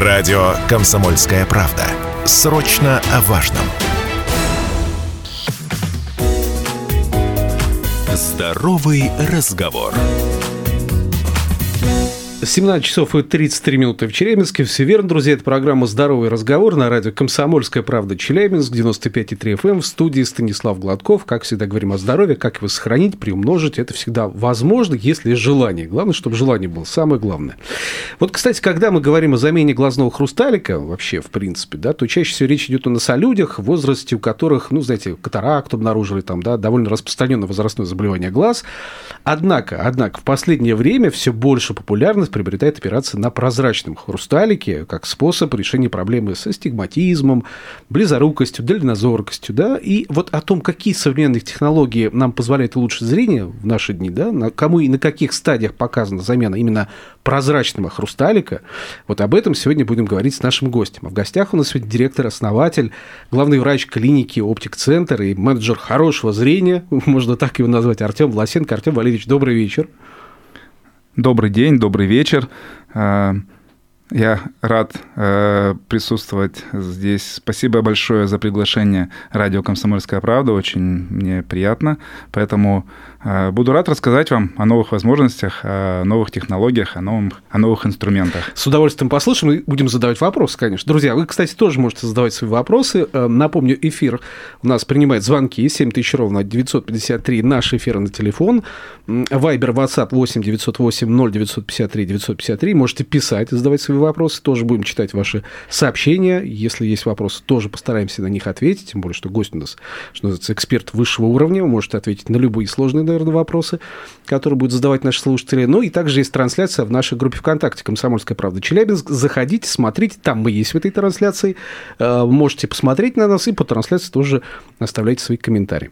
Радио «Комсомольская правда». Срочно о важном. Здоровый разговор. 17 часов и 33 минуты в Челябинске. Все верно, друзья. Это программа «Здоровый разговор» на радио «Комсомольская правда» Челябинск, 95,3 FM. Эм. В студии Станислав Гладков. Как всегда говорим о здоровье, как его сохранить, приумножить. Это всегда возможно, если есть желание. Главное, чтобы желание было. Самое главное. Вот, кстати, когда мы говорим о замене глазного хрусталика, вообще, в принципе, да, то чаще всего речь идет о людях, в возрасте у которых, ну, знаете, катаракту обнаружили, там, да, довольно распространенное возрастное заболевание глаз. Однако, однако, в последнее время все больше популярность популярность приобретает операция на прозрачном хрусталике как способ решения проблемы с астигматизмом, близорукостью, дальнозоркостью. Да? И вот о том, какие современные технологии нам позволяют улучшить зрение в наши дни, да, на кому и на каких стадиях показана замена именно прозрачного хрусталика, вот об этом сегодня будем говорить с нашим гостем. А в гостях у нас сегодня директор, основатель, главный врач клиники «Оптик-центр» и менеджер хорошего зрения, можно так его назвать, Артем Власенко. Артем Валерьевич, добрый вечер. Добрый день, добрый вечер. Э, я рад э, присутствовать здесь. Спасибо большое за приглашение радио «Комсомольская правда». Очень мне приятно. Поэтому буду рад рассказать вам о новых возможностях, о новых технологиях, о, новом, о новых инструментах. С удовольствием послушаем и будем задавать вопросы, конечно. Друзья, вы, кстати, тоже можете задавать свои вопросы. Э, напомню, эфир у нас принимает звонки 7000 ровно 953, наш эфир на телефон. Вайбер, WhatsApp 8 908 0953 953. Можете писать, задавать свои вопросы. Тоже будем читать ваши сообщения. Если есть вопросы, тоже постараемся на них ответить. Тем более, что гость у нас, что называется, эксперт высшего уровня. Вы можете ответить на любые сложные наверное, вопросы, которые будут задавать наши слушатели. Ну и также есть трансляция в нашей группе ВКонтакте «Комсомольская правда Челябинск». Заходите, смотрите, там мы есть в этой трансляции. Э, можете посмотреть на нас и по трансляции тоже оставляйте свои комментарии.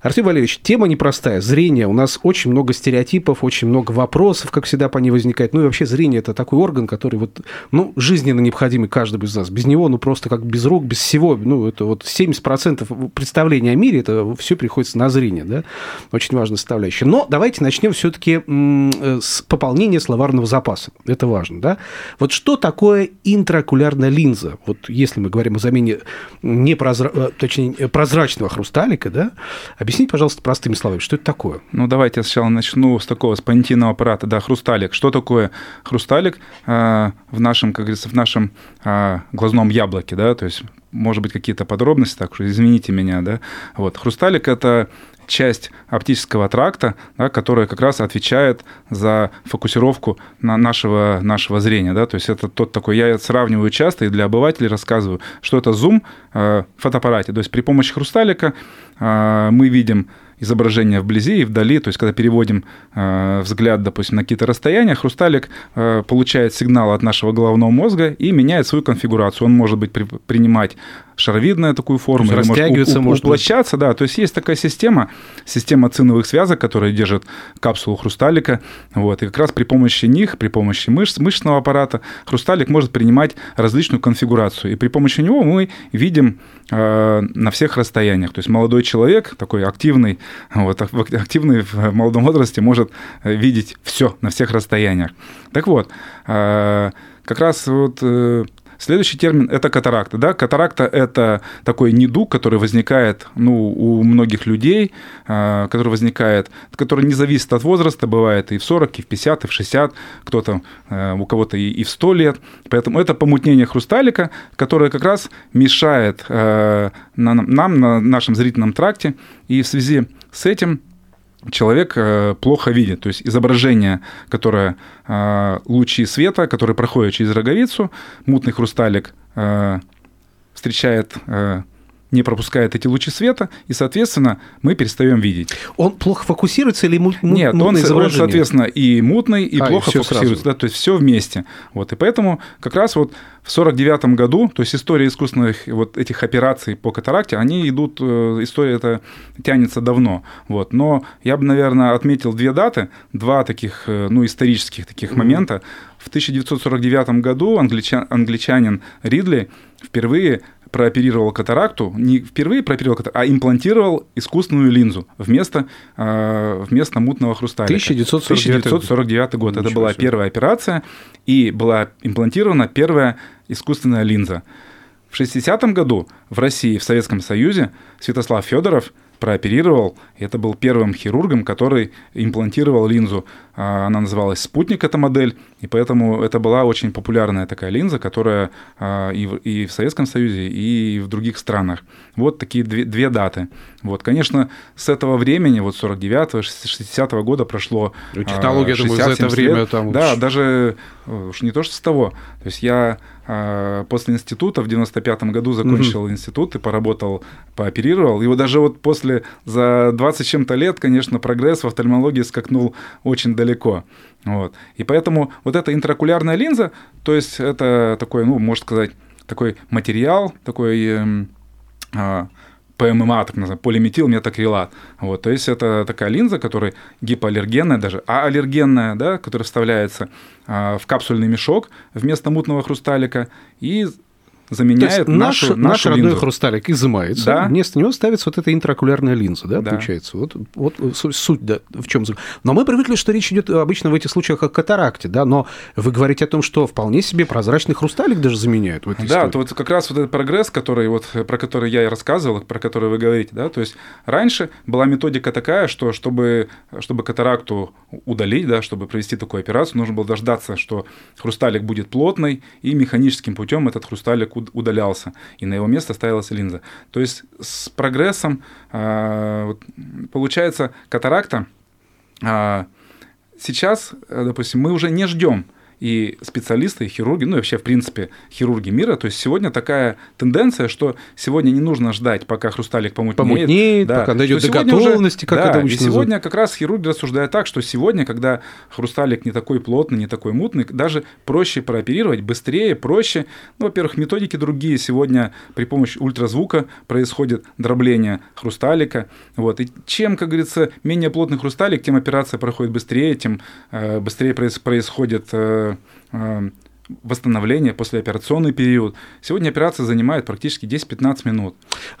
Артем Валерьевич, тема непростая. Зрение. У нас очень много стереотипов, очень много вопросов, как всегда, по ней возникает. Ну и вообще зрение – это такой орган, который вот, ну, жизненно необходимый каждому из нас. Без него, ну, просто как без рук, без всего. Ну, это вот 70% представления о мире, это все приходится на зрение, да. Очень важно составляющая. Но давайте начнем все-таки э, с пополнения словарного запаса. Это важно, да? Вот что такое интраокулярная линза? Вот если мы говорим о замене непрозра... Э, точнее, э, прозрачного хрусталика, да? Объясните, пожалуйста, простыми словами, что это такое? Ну, давайте я сначала начну с такого, с понятийного аппарата, да, хрусталик. Что такое хрусталик в нашем, как говорится, в нашем глазном яблоке, да, то есть может быть, какие-то подробности, так что извините меня, да. Вот, хрусталик – это часть оптического тракта, да, которая как раз отвечает за фокусировку на нашего, нашего зрения. Да? То есть это тот такой, я сравниваю часто и для обывателей рассказываю, что это зум э, в фотоаппарате. То есть при помощи хрусталика э, мы видим изображение вблизи и вдали, то есть когда переводим э, взгляд, допустим, на какие-то расстояния, хрусталик э, получает сигнал от нашего головного мозга и меняет свою конфигурацию. Он может быть при, принимать шаровидная такую форму, или растягивается, может, у, уплощаться, да. То есть есть такая система, система циновых связок, которая держит капсулу хрусталика, вот, и как раз при помощи них, при помощи мышц, мышечного аппарата хрусталик может принимать различную конфигурацию, и при помощи него мы видим э, на всех расстояниях. То есть молодой человек, такой активный, вот, активный в молодом возрасте, может э, видеть все на всех расстояниях. Так вот, э, как раз вот э, Следующий термин – это катаракта. Да? Катаракта – это такой недуг, который возникает ну, у многих людей, а, который возникает, который не зависит от возраста, бывает и в 40, и в 50, и в 60, кто-то, э, у кого-то и в 100 лет. Поэтому это помутнение хрусталика, которое как раз мешает э, нам, на нашем зрительном тракте. И в связи с этим человек э, плохо видит. То есть изображение, которое э, лучи света, которые проходят через роговицу, мутный хрусталик э, встречает не пропускает эти лучи света, и, соответственно, мы перестаем видеть. Он плохо фокусируется или мут, Нет, он, он, соответственно, и мутный, и а, плохо и фокусируется. Да, то есть все вместе. Вот, и поэтому как раз вот в 49 году, то есть история искусственных вот этих операций по катаракте, они идут, э, история эта тянется давно. Вот, но я бы, наверное, отметил две даты, два таких, э, ну, исторических таких mm-hmm. момента. В 1949 году англичан, англичанин Ридли впервые прооперировал катаракту, не впервые прооперировал катаракту, а имплантировал искусственную линзу вместо, э, вместо мутного хрусталика. 1949, 1949 год. Это была себе. первая операция, и была имплантирована первая искусственная линза. В 60-м году в России, в Советском Союзе, Святослав Федоров – прооперировал. Это был первым хирургом, который имплантировал линзу. А, она называлась «Спутник», эта модель, и поэтому это была очень популярная такая линза, которая а, и в, и в Советском Союзе, и в других странах. Вот такие две, две даты. Вот, конечно, с этого времени, вот 49-го, 60-го года прошло ну, Технология, 60, думаю, за это время лет. там... Да, даже уж не то, что с того. То есть я а, после института в 95-м году закончил угу. институт и поработал, пооперировал. И вот даже вот после, за 20 чем-то лет, конечно, прогресс в офтальмологии скакнул очень далеко. Вот. И поэтому вот эта интракулярная линза, то есть это такой, ну, можно сказать, такой материал, такой э, э, ПММА, так называемый, полиметил метакрилат. Вот, то есть это такая линза, которая гипоаллергенная даже, а аллергенная, да, которая вставляется а, в капсульный мешок вместо мутного хрусталика и заменяет наш, нашу, наш нашу родной линзу. хрусталик изымается, да? вместо него ставится вот эта интракулярная линза, да, да. получается. Вот, вот суть, да, в чем. Но мы привыкли, что речь идет обычно в этих случаях о катаракте, да, но вы говорите о том, что вполне себе прозрачный хрусталик даже заменяют в этой Да, истории. то вот как раз вот этот прогресс, который вот, про который я и рассказывал, про который вы говорите, да, то есть раньше была методика такая, что чтобы, чтобы катаракту удалить, да, чтобы провести такую операцию, нужно было дождаться, что хрусталик будет плотный, и механическим путем этот хрусталик удалялся, и на его место ставилась линза. То есть с прогрессом а, получается катаракта а, сейчас, допустим, мы уже не ждем и специалисты, и хирурги, ну и вообще, в принципе, хирурги мира. То есть сегодня такая тенденция, что сегодня не нужно ждать, пока хрусталик помутнеет. Помутнеет, да. пока дойдет до готовности, уже, как да, это обычно И сегодня как раз хирурги рассуждают так, что сегодня, когда хрусталик не такой плотный, не такой мутный, даже проще прооперировать, быстрее, проще. Ну, во-первых, методики другие. Сегодня при помощи ультразвука происходит дробление хрусталика. Вот. И чем, как говорится, менее плотный хрусталик, тем операция проходит быстрее, тем э, быстрее происходит э, um, восстановление, послеоперационный период. Сегодня операция занимает практически 10-15 минут.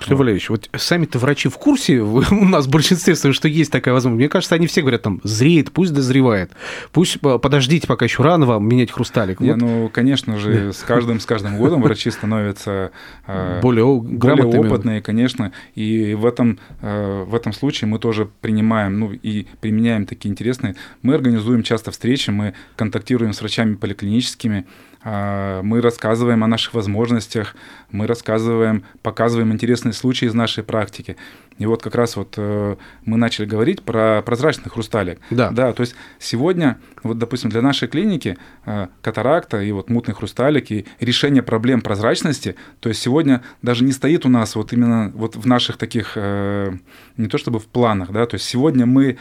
Вот. Валерьевич, вот сами-то врачи в курсе, у нас в большинстве что есть такая возможность. Мне кажется, они все говорят, там, зреет, пусть дозревает. Пусть подождите, пока еще рано вам менять хрусталик. Не, вот. ну, конечно же, с каждым, с каждым годом врачи становятся э, более, более опытные, конечно. И в этом, э, в этом случае мы тоже принимаем, ну, и применяем такие интересные. Мы организуем часто встречи, мы контактируем с врачами поликлиническими, мы рассказываем о наших возможностях, мы рассказываем, показываем интересные случаи из нашей практики. И вот как раз вот э, мы начали говорить про прозрачный хрусталик. Да. Да, то есть сегодня, вот, допустим, для нашей клиники э, катаракта и вот мутный хрусталик и решение проблем прозрачности, то есть сегодня даже не стоит у нас вот именно вот в наших таких, э, не то чтобы в планах, да, то есть сегодня мы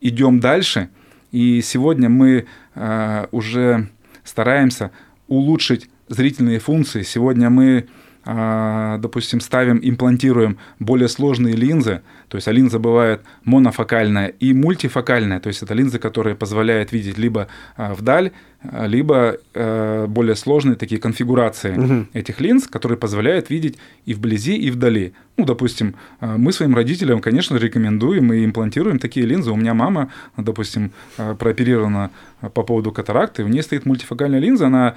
идем дальше, и сегодня мы уже стараемся улучшить зрительные функции. Сегодня мы, а, допустим, ставим, имплантируем более сложные линзы, то есть а линза бывает монофокальная и мультифокальная, то есть это линза, которая позволяет видеть либо а, вдаль, либо более сложные такие конфигурации угу. этих линз, которые позволяют видеть и вблизи, и вдали. Ну, допустим, мы своим родителям, конечно, рекомендуем и имплантируем такие линзы. У меня мама, допустим, прооперирована по поводу катаракты, у нее стоит мультифокальная линза, она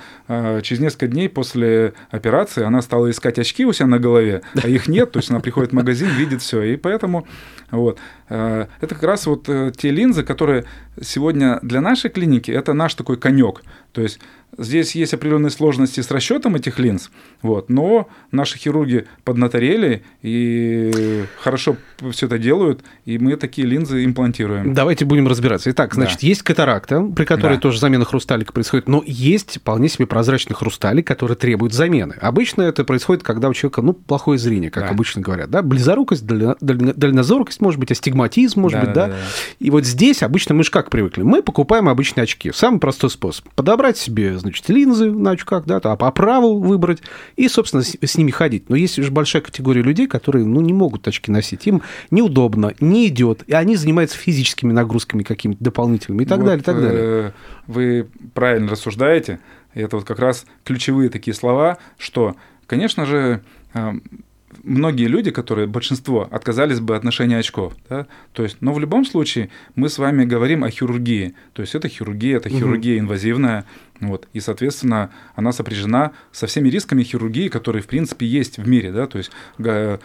через несколько дней после операции, она стала искать очки у себя на голове, а их нет, то есть она приходит в магазин, видит все, и поэтому вот. Э, это как раз вот э, те линзы, которые сегодня для нашей клиники, это наш такой конек. То есть Здесь есть определенные сложности с расчетом этих линз, вот, но наши хирурги поднаторели и хорошо все это делают, и мы такие линзы имплантируем. Давайте будем разбираться. Итак, значит, да. есть катаракта, при которой да. тоже замена хрусталика происходит, но есть вполне себе прозрачный хрусталик, который требует замены. Обычно это происходит, когда у человека ну, плохое зрение, как да. обычно говорят. Да? Близорукость, дальнозоркость, может быть, астигматизм, может да, быть, да? да? да. И вот здесь обычно мы же как привыкли? Мы покупаем обычные очки. Самый простой способ. Подобрать себе значит, линзы на очках, да, а по праву выбрать и, собственно, с, с ними ходить. Но есть уже большая категория людей, которые, ну, не могут очки носить, им неудобно, не идет, и они занимаются физическими нагрузками какими-то дополнительными и так вот, далее, и так далее. Э, вы правильно рассуждаете, это вот как раз ключевые такие слова, что, конечно же, э, многие люди, которые, большинство, отказались бы от ношения очков. Да? То есть, но в любом случае мы с вами говорим о хирургии. То есть это хирургия, это хирургия инвазивная. Вот, и, соответственно, она сопряжена со всеми рисками хирургии, которые, в принципе, есть в мире. Да? То есть э,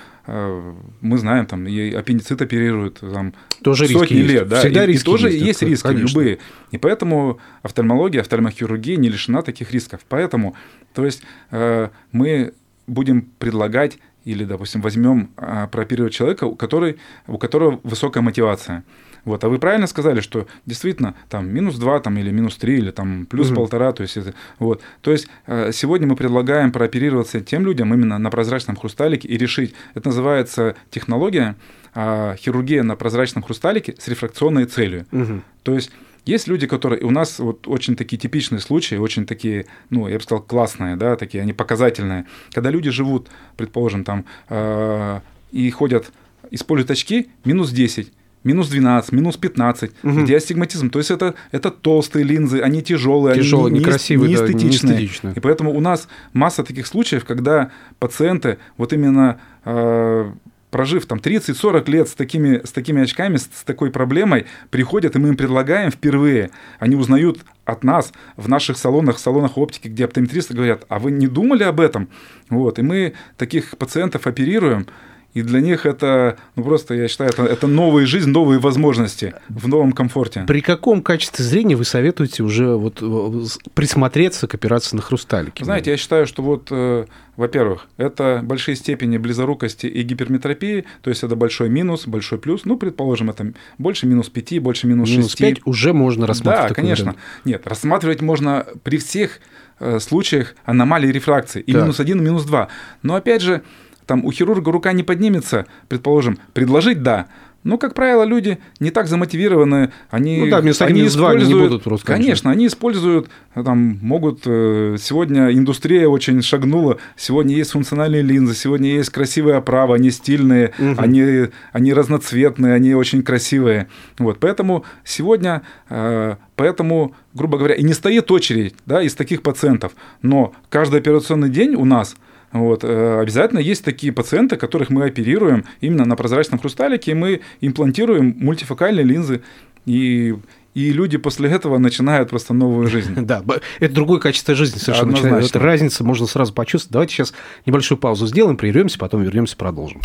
мы знаем, там, и аппендицит оперируют там, тоже сотни риски лет. Да? Всегда и, риски и тоже есть, есть риски конечно. любые. И поэтому офтальмология, офтальмохирургия не лишена таких рисков. Поэтому, то есть э, мы будем предлагать или, допустим, возьмем а, прооперировать человека, у, который, у которого высокая мотивация. Вот, а вы правильно сказали, что действительно там минус 2 там, или минус 3 или там плюс полтора, то есть это, вот. То есть э, сегодня мы предлагаем прооперироваться тем людям именно на прозрачном хрусталике и решить, это называется технология а, хирургия на прозрачном хрусталике с рефракционной целью. Мгм. То есть есть люди, которые... У нас вот очень такие типичные случаи, очень такие, ну, я бы сказал, классные, да, такие, они показательные. Когда люди живут, предположим, там, э, и ходят, используют очки, минус 10, минус 12, минус 15, Мгм. где астигматизм. То есть это, это толстые линзы, они тяжелые, Тяжелые, они не- некрасивые, не да, эстетичные. неэстетичные. И поэтому у нас масса таких случаев, когда пациенты вот именно э, прожив там 30-40 лет с такими, с такими очками, с, с такой проблемой, приходят, и мы им предлагаем впервые, они узнают от нас в наших салонах, салонах оптики, где оптометристы говорят, а вы не думали об этом? Вот, и мы таких пациентов оперируем, и для них это, ну просто, я считаю, это, это новая жизнь, новые возможности в новом комфорте. При каком качестве зрения вы советуете уже вот э, присмотреться к операции на хрусталике? Знаете, я считаю, что вот, э, во-первых, это большие степени близорукости и гиперметропии, то есть это большой минус, большой плюс. Ну, предположим, это больше минус 5, больше минус 6. минус 5 уже можно рассматривать. Да, конечно. вариант. Нет, рассматривать можно при всех э, случаях аномалий рефракции. И Так. минус 1, и минус 2. Но опять же, там у хирурга рука не поднимется, предположим, предложить да. Но, как правило, люди не так замотивированы, они, Ну да, один, они они не используют- будут просто, конечно. Конечно, они используют, э, там, могут, э, сегодня индустрия очень шагнула, сегодня есть функциональные линзы, сегодня есть красивые оправы, они стильные, Мгм. они, они разноцветные, они очень красивые. Вот, поэтому сегодня, э, поэтому, грубо говоря, и не стоит очередь да, из таких пациентов, но каждый операционный день у нас вот, э, обязательно есть такие пациенты, которых мы оперируем именно на прозрачном хрусталике, и мы имплантируем мультифокальные линзы, и, и люди после этого начинают просто новую жизнь. Да, это другое качество жизни совершенно. Начинает. Это разница можно сразу почувствовать. Давайте сейчас небольшую паузу сделаем, прервемся, потом вернемся, продолжим.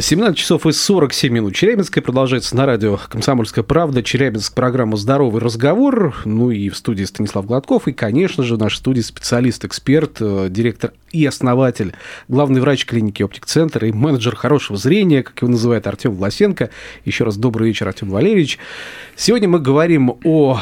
17 часов и 47 минут. Челябинская продолжается на радио «Комсомольская правда». Челябинск, программа «Здоровый разговор». Ну и в студии Станислав Гладков. И, конечно же, в нашей студии специалист, эксперт, э, директор и основатель, главный врач клиники «Оптик-центр» и менеджер хорошего зрения, как его называет Артем Власенко. Еще раз добрый вечер, Артем Валерьевич. Сегодня мы говорим о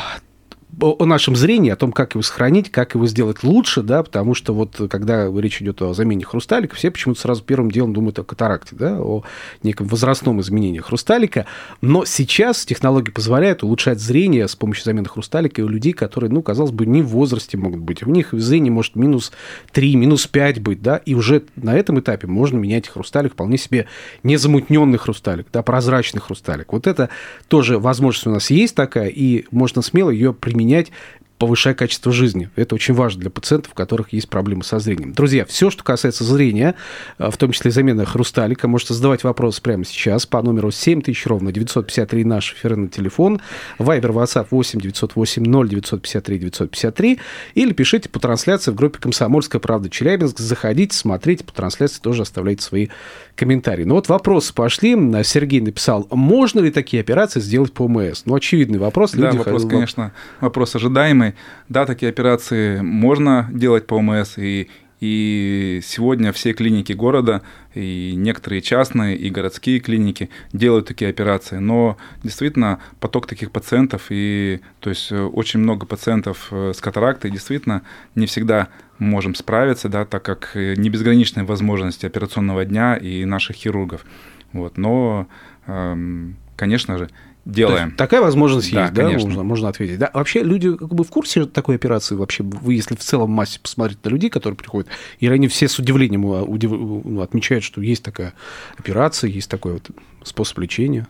о нашем зрении, о том, как его сохранить, как его сделать лучше, да, потому что вот когда речь идет о замене хрусталика, все почему-то сразу первым делом думают о катаракте, да, о неком возрастном изменении хрусталика, но сейчас технологии позволяют улучшать зрение с помощью замены хрусталика и у людей, которые, ну, казалось бы, не в возрасте могут быть, у них зрение может минус 3, минус 5 быть, да, и уже на этом этапе можно менять хрусталик, вполне себе незамутненный хрусталик, да, прозрачный хрусталик. Вот это тоже возможность у нас есть такая, и можно смело ее применять повышая качество жизни. Это очень важно для пациентов, у которых есть проблемы со зрением. Друзья, все, что касается зрения, э, в том числе замены хрусталика, можете задавать вопросы прямо сейчас по номеру 7000 ровно 953 наш эфирный телефон, Вайбер, WhatsApp 8 908 0 953 953 или пишите по трансляции в группе «Комсомольская правда Челябинск». Заходите, смотрите по трансляции, тоже оставляйте свои комментарии. Ну вот вопросы пошли. Сергей написал, можно ли такие операции сделать по ОМС? Ну, очевидный вопрос. Да, Люди вопрос, хотят- конечно, вопрос ожидаемый. Да, такие операции можно делать по ОМС, и, и сегодня все клиники города, и некоторые частные, и городские клиники делают такие операции. Но действительно поток таких пациентов, и то есть э, очень много пациентов э, с катарактой, действительно не всегда можем справиться, да, так как э, не безграничные возможности операционного дня и наших хирургов. Вот, но, эм, конечно же, делаем. есть такая возможность Да, есть, да, конечно. можно, можно ответить. Да? Вообще люди как бы в курсе такой операции вообще, вы если в целом массе посмотреть на людей, которые приходят, или они все с удивлением а, удив- ну, отмечают, что есть такая операция, есть такой вот способ лечения?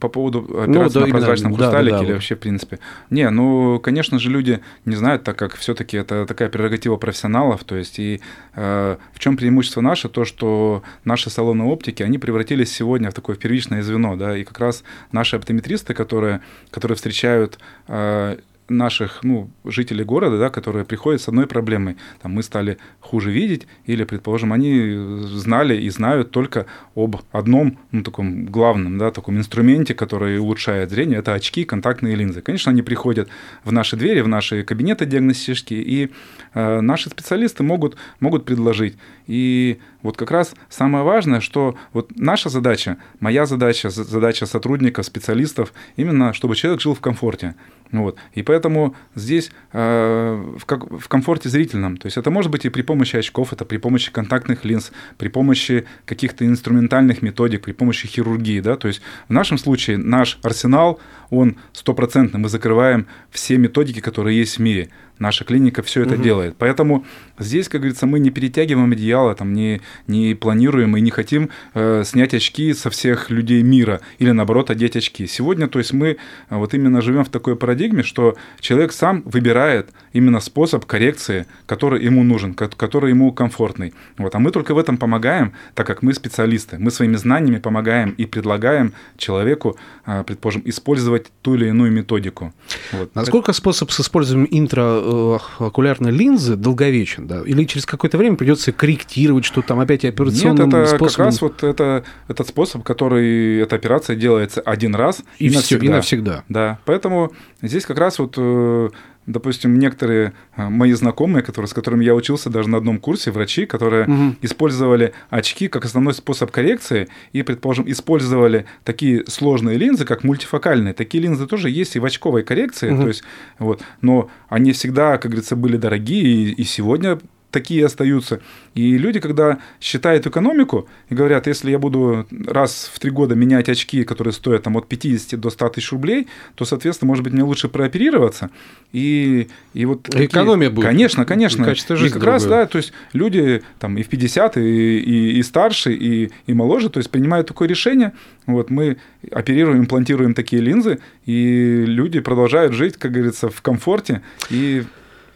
По поводу операции ну, да, на прозрачном именно, хрусталике да, да, или да. вообще, в принципе. Не, ну, конечно же, люди не знают, так как все-таки это такая прерогатива профессионалов. То есть, и э, в чем преимущество наше? То, что наши салоны оптики, они превратились сегодня в такое первичное звено, да, и как раз наши оптометристы, которые, которые встречают э, наших ну, жителей города, да, которые приходят с одной проблемой. Там, мы стали хуже видеть, или, предположим, они знали и знают только об одном ну, таком главном да, таком инструменте, который улучшает зрение, это очки, контактные линзы. Конечно, они приходят в наши двери, в наши кабинеты диагностические, и э, наши специалисты могут, могут предложить. И вот как раз самое важное, что вот наша задача, моя задача, задача сотрудников, специалистов, именно чтобы человек жил в комфорте. Вот. И поэтому здесь э, в, как, в комфорте зрительном, то есть это может быть и при помощи очков, это при помощи контактных линз, при помощи каких-то инструментальных методик, при помощи хирургии, да, то есть в нашем случае наш арсенал, он стопроцентный, мы закрываем все методики, которые есть в мире. Наша клиника все это угу. делает. Поэтому здесь, как говорится, мы не перетягиваем одеяло, там, не, не планируем и не хотим э, снять очки со всех людей мира или, наоборот, одеть очки. Сегодня, то есть мы э, вот именно живем в такой парадигме, что человек сам выбирает именно способ коррекции, который ему нужен, который ему комфортный. Вот. А мы только в этом помогаем, так как мы специалисты. Мы своими знаниями помогаем и предлагаем человеку, э, предположим, использовать ту или иную методику. Вот. Насколько способ с использованием интро Э, окулярной линзы долговечен, да? Или через какое-то время придется корректировать что-то там опять операционным Нет, это способом? как раз вот это, этот способ, который, эта операция делается один раз и, и все, навсегда. и навсегда. Да, поэтому здесь как раз вот э, допустим, некоторые а, мои знакомые, которые, с которыми я учился даже на одном курсе, врачи, которые угу. использовали очки как основной способ коррекции и, предположим, использовали такие сложные линзы, как мультифокальные. Такие линзы тоже есть и в очковой коррекции, угу. то есть, вот, но они всегда, как говорится, были дорогие, и, и сегодня такие остаются. И люди, когда считают экономику и говорят, если я буду раз в три года менять очки, которые стоят там, от 50 до 100 тысяч рублей, то, соответственно, может быть, мне лучше прооперироваться. И, и вот такие... Экономия будет. Конечно, конечно. И, качество жизни и как другое. раз, да, то есть люди там и в 50, и, и, и старше, и, и моложе, то есть принимают такое решение. Вот мы оперируем, имплантируем такие линзы, и люди продолжают жить, как говорится, в комфорте и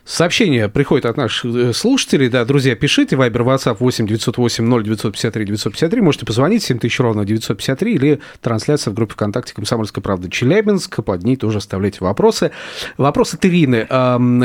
Сообщение приходит от наших э, слушателей. Да, друзья, пишите. Вайбер, WhatsApp 8 908 0 953 953. Можете позвонить 7000 ровно 953 или трансляция в группе ВКонтакте «Комсомольская правда» Челябинск. Под ней тоже оставляйте вопросы. Вопрос от Ирины.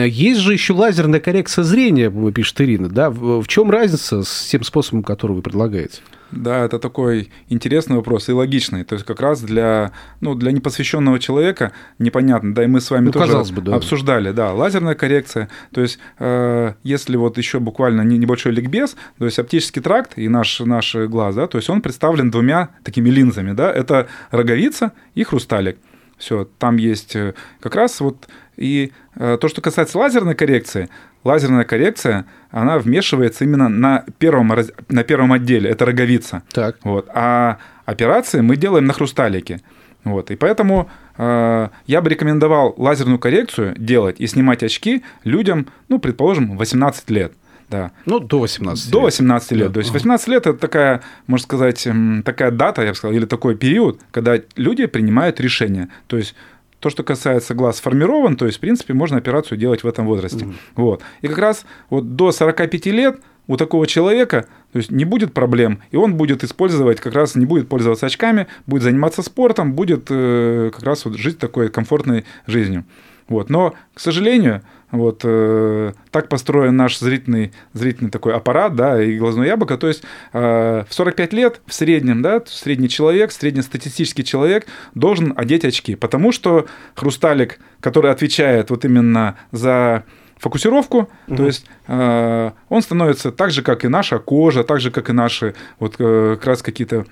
Есть же еще лазерная коррекция зрения, пишет Ирина. Да? В чем разница с тем способом, который вы предлагаете? Да, это такой интересный вопрос и логичный. То есть как раз для, ну, для непосвященного человека непонятно. Да, и мы с вами ну, тоже бы, да. обсуждали. Да, лазерная коррекция. То есть э, если вот еще буквально небольшой ликбез, то есть оптический тракт и наш, наш глаз, да, то есть он представлен двумя такими линзами. Да, это роговица и хрусталик. Все, там есть э, как раз вот и э, то, что касается лазерной коррекции, лазерная коррекция, она вмешивается именно на первом, на первом отделе, это роговица. Так. Вот. А операции мы делаем на хрусталике. Вот. И поэтому э, я бы рекомендовал лазерную коррекцию делать и снимать очки людям, ну, предположим, 18 лет. Да. Ну, до 18 лет. До 18 лет. Да. То есть 18 лет это такая, можно сказать, такая дата, я бы сказал, или такой период, когда люди принимают решения. То есть то, что касается глаз, сформирован, то есть, в принципе, можно операцию делать в этом возрасте. Mm-hmm. Вот. И как раз вот до 45 лет у такого человека то есть не будет проблем, и он будет использовать, как раз не будет пользоваться очками, будет заниматься спортом, будет э, как раз вот жить такой комфортной жизнью. Вот. Но, к сожалению, вот э, так построен наш зрительный, зрительный такой аппарат, да, и глазное яблоко. То есть э, в 45 лет в среднем, да, средний человек, среднестатистический человек должен одеть очки, потому что хрусталик, который отвечает вот именно за фокусировку, угу. то есть э, он становится так же, как и наша кожа, так же, как и наши вот э, как раз какие-то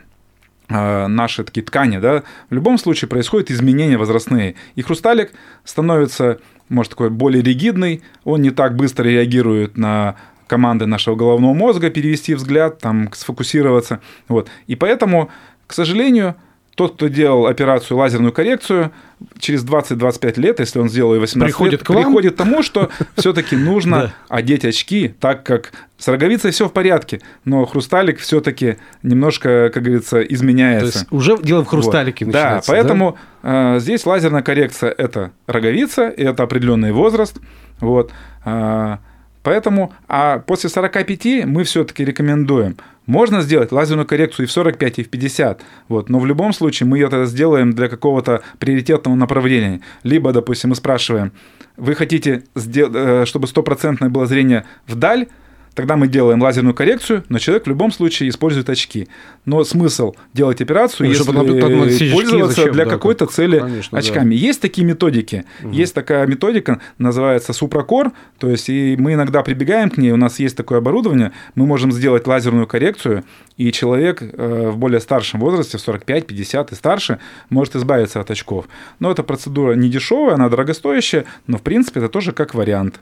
наши такие ткани, да, в любом случае происходят изменения возрастные. И хрусталик становится может, такой более ригидный, он не так быстро реагирует на команды нашего головного мозга, перевести взгляд, там, сфокусироваться. Вот. И поэтому, к сожалению, тот, кто делал операцию лазерную коррекцию, через 20-25 лет, если он сделал ее 18 приходит лет, к вам? приходит к тому, что все-таки нужно одеть очки, так как с роговицей все в порядке, но хрусталик все-таки немножко, как говорится, изменяется. То есть уже дело в хрусталике Вот. Да, поэтому э, здесь лазерная коррекция это роговица, и это определенный возраст. Вот. А, Поэтому, а после 45 мы все-таки рекомендуем. Можно сделать лазерную коррекцию и в 45, и в 50, вот, но в любом случае мы это сделаем для какого-то приоритетного направления. Либо, допустим, мы спрашиваем, вы хотите, э, чтобы стопроцентное было зрение вдаль, Тогда мы делаем лазерную коррекцию, но человек в любом случае использует очки. Но смысл делать операцию, ну, если потом пользоваться зачем? для да, какой-то цели конечно, очками. Да. Есть такие методики. Угу. Есть такая методика, называется супрокор. То есть и мы иногда прибегаем к ней, у нас есть такое оборудование, мы можем сделать лазерную коррекцию, и человек э, в более старшем возрасте, в 45, 50 и старше, может избавиться от очков. Но эта процедура не дешевая, она дорогостоящая, но в принципе это тоже как вариант.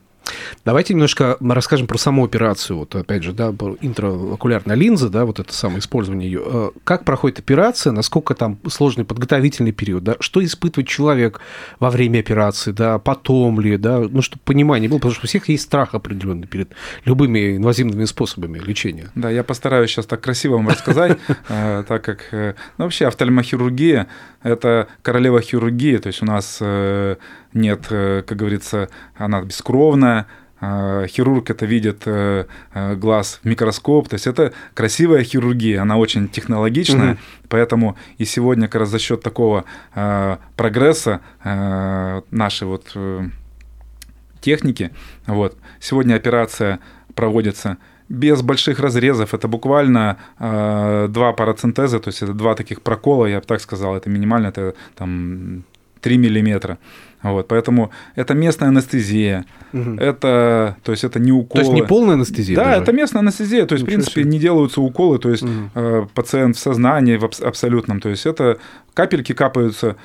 Давайте немножко расскажем про саму операцию. Вот опять же, да, интраокулярная линза, да, вот это самое использование ее. Э, как проходит операция, насколько там сложный подготовительный период, да, что испытывает человек во время операции, да, потом ли, да, ну, чтобы понимание было, потому что у всех есть страх определенный перед любыми инвазивными способами лечения. Да, я постараюсь сейчас так красиво вам рассказать, э, так как, э, ну, вообще офтальмохирургия – это королева хирургии, то есть у нас нет, э, как говорится, она бескровная, а, хирург это видит э, э, глаз в микроскоп, то есть это красивая хирургия, она очень технологичная, угу. поэтому и сегодня как раз за счет такого прогресса нашей вот техники, вот, сегодня операция проводится без больших разрезов. Это буквально э, два парацентеза, то есть это два таких прокола, я бы так сказал, это минимально, это там 3 миллиметра. Вот, поэтому это местная анестезия, угу. это, то есть это не уколы. То есть не полная анестезия? Да, даже? это местная анестезия, то есть, Ничего в принципе, себе. не делаются уколы, то есть угу. э, пациент в сознании в аб- абсолютном, то есть это капельки капаются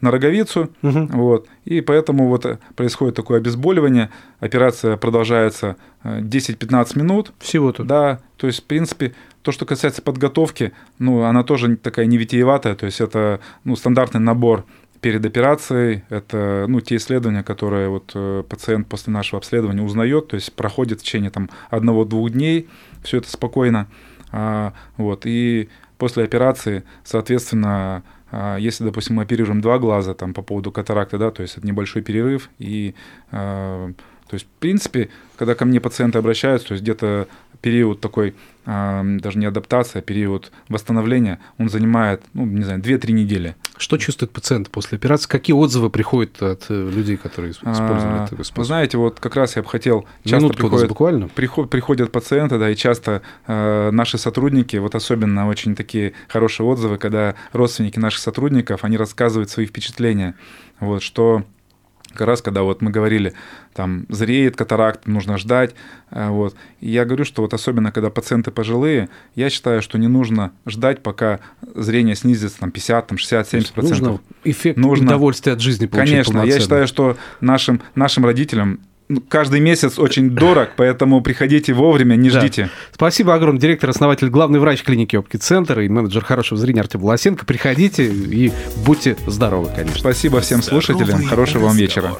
на роговицу, угу. вот, и поэтому вот происходит такое обезболивание, операция продолжается 10-15 э, минут. Всего-то? Да, то есть, в принципе, то, что касается подготовки, ну, она тоже такая не витиеватая, то есть это ну, стандартный набор перед операцией. Это ну, те исследования, которые вот, э, пациент после нашего обследования узнает, то есть проходит в течение там, одного-двух дней, все это спокойно. А, вот, и после операции, соответственно, а, если, допустим, мы оперируем два глаза там, по поводу катаракты, да, то есть это небольшой перерыв, и а, то есть, в принципе, когда ко мне пациенты обращаются, то есть где-то период такой, даже не адаптация, а период восстановления, он занимает, ну, не знаю, 2-3 недели. Что чувствует пациент после операции? Какие отзывы приходят от э, людей, которые использовали а, Вы знаете, вот как раз я бы хотел... Часто приходят, буквально. Приход, приходят пациенты, да, и часто э, наши сотрудники, вот особенно очень такие хорошие отзывы, когда родственники наших сотрудников, они рассказывают свои впечатления, вот, что как раз когда вот мы говорили, там зреет катаракт, нужно ждать, э, вот. И я говорю, что вот особенно когда пациенты пожилые, я считаю, что не нужно ждать, пока зрение снизится там 50, там 60, 70 процентов. Нужно эффект нужно... удовольствия от жизни получить Конечно, я считаю, что нашим, нашим родителям каждый месяц очень дорог, поэтому приходите вовремя, не ждите. Да. Спасибо огромное. Директор, основатель, главный врач клиники Оптики Центр и менеджер хорошего зрения Артем Власенко. Приходите и будьте здоровы, конечно. Спасибо всем слушателям. Хорошего вам вечера.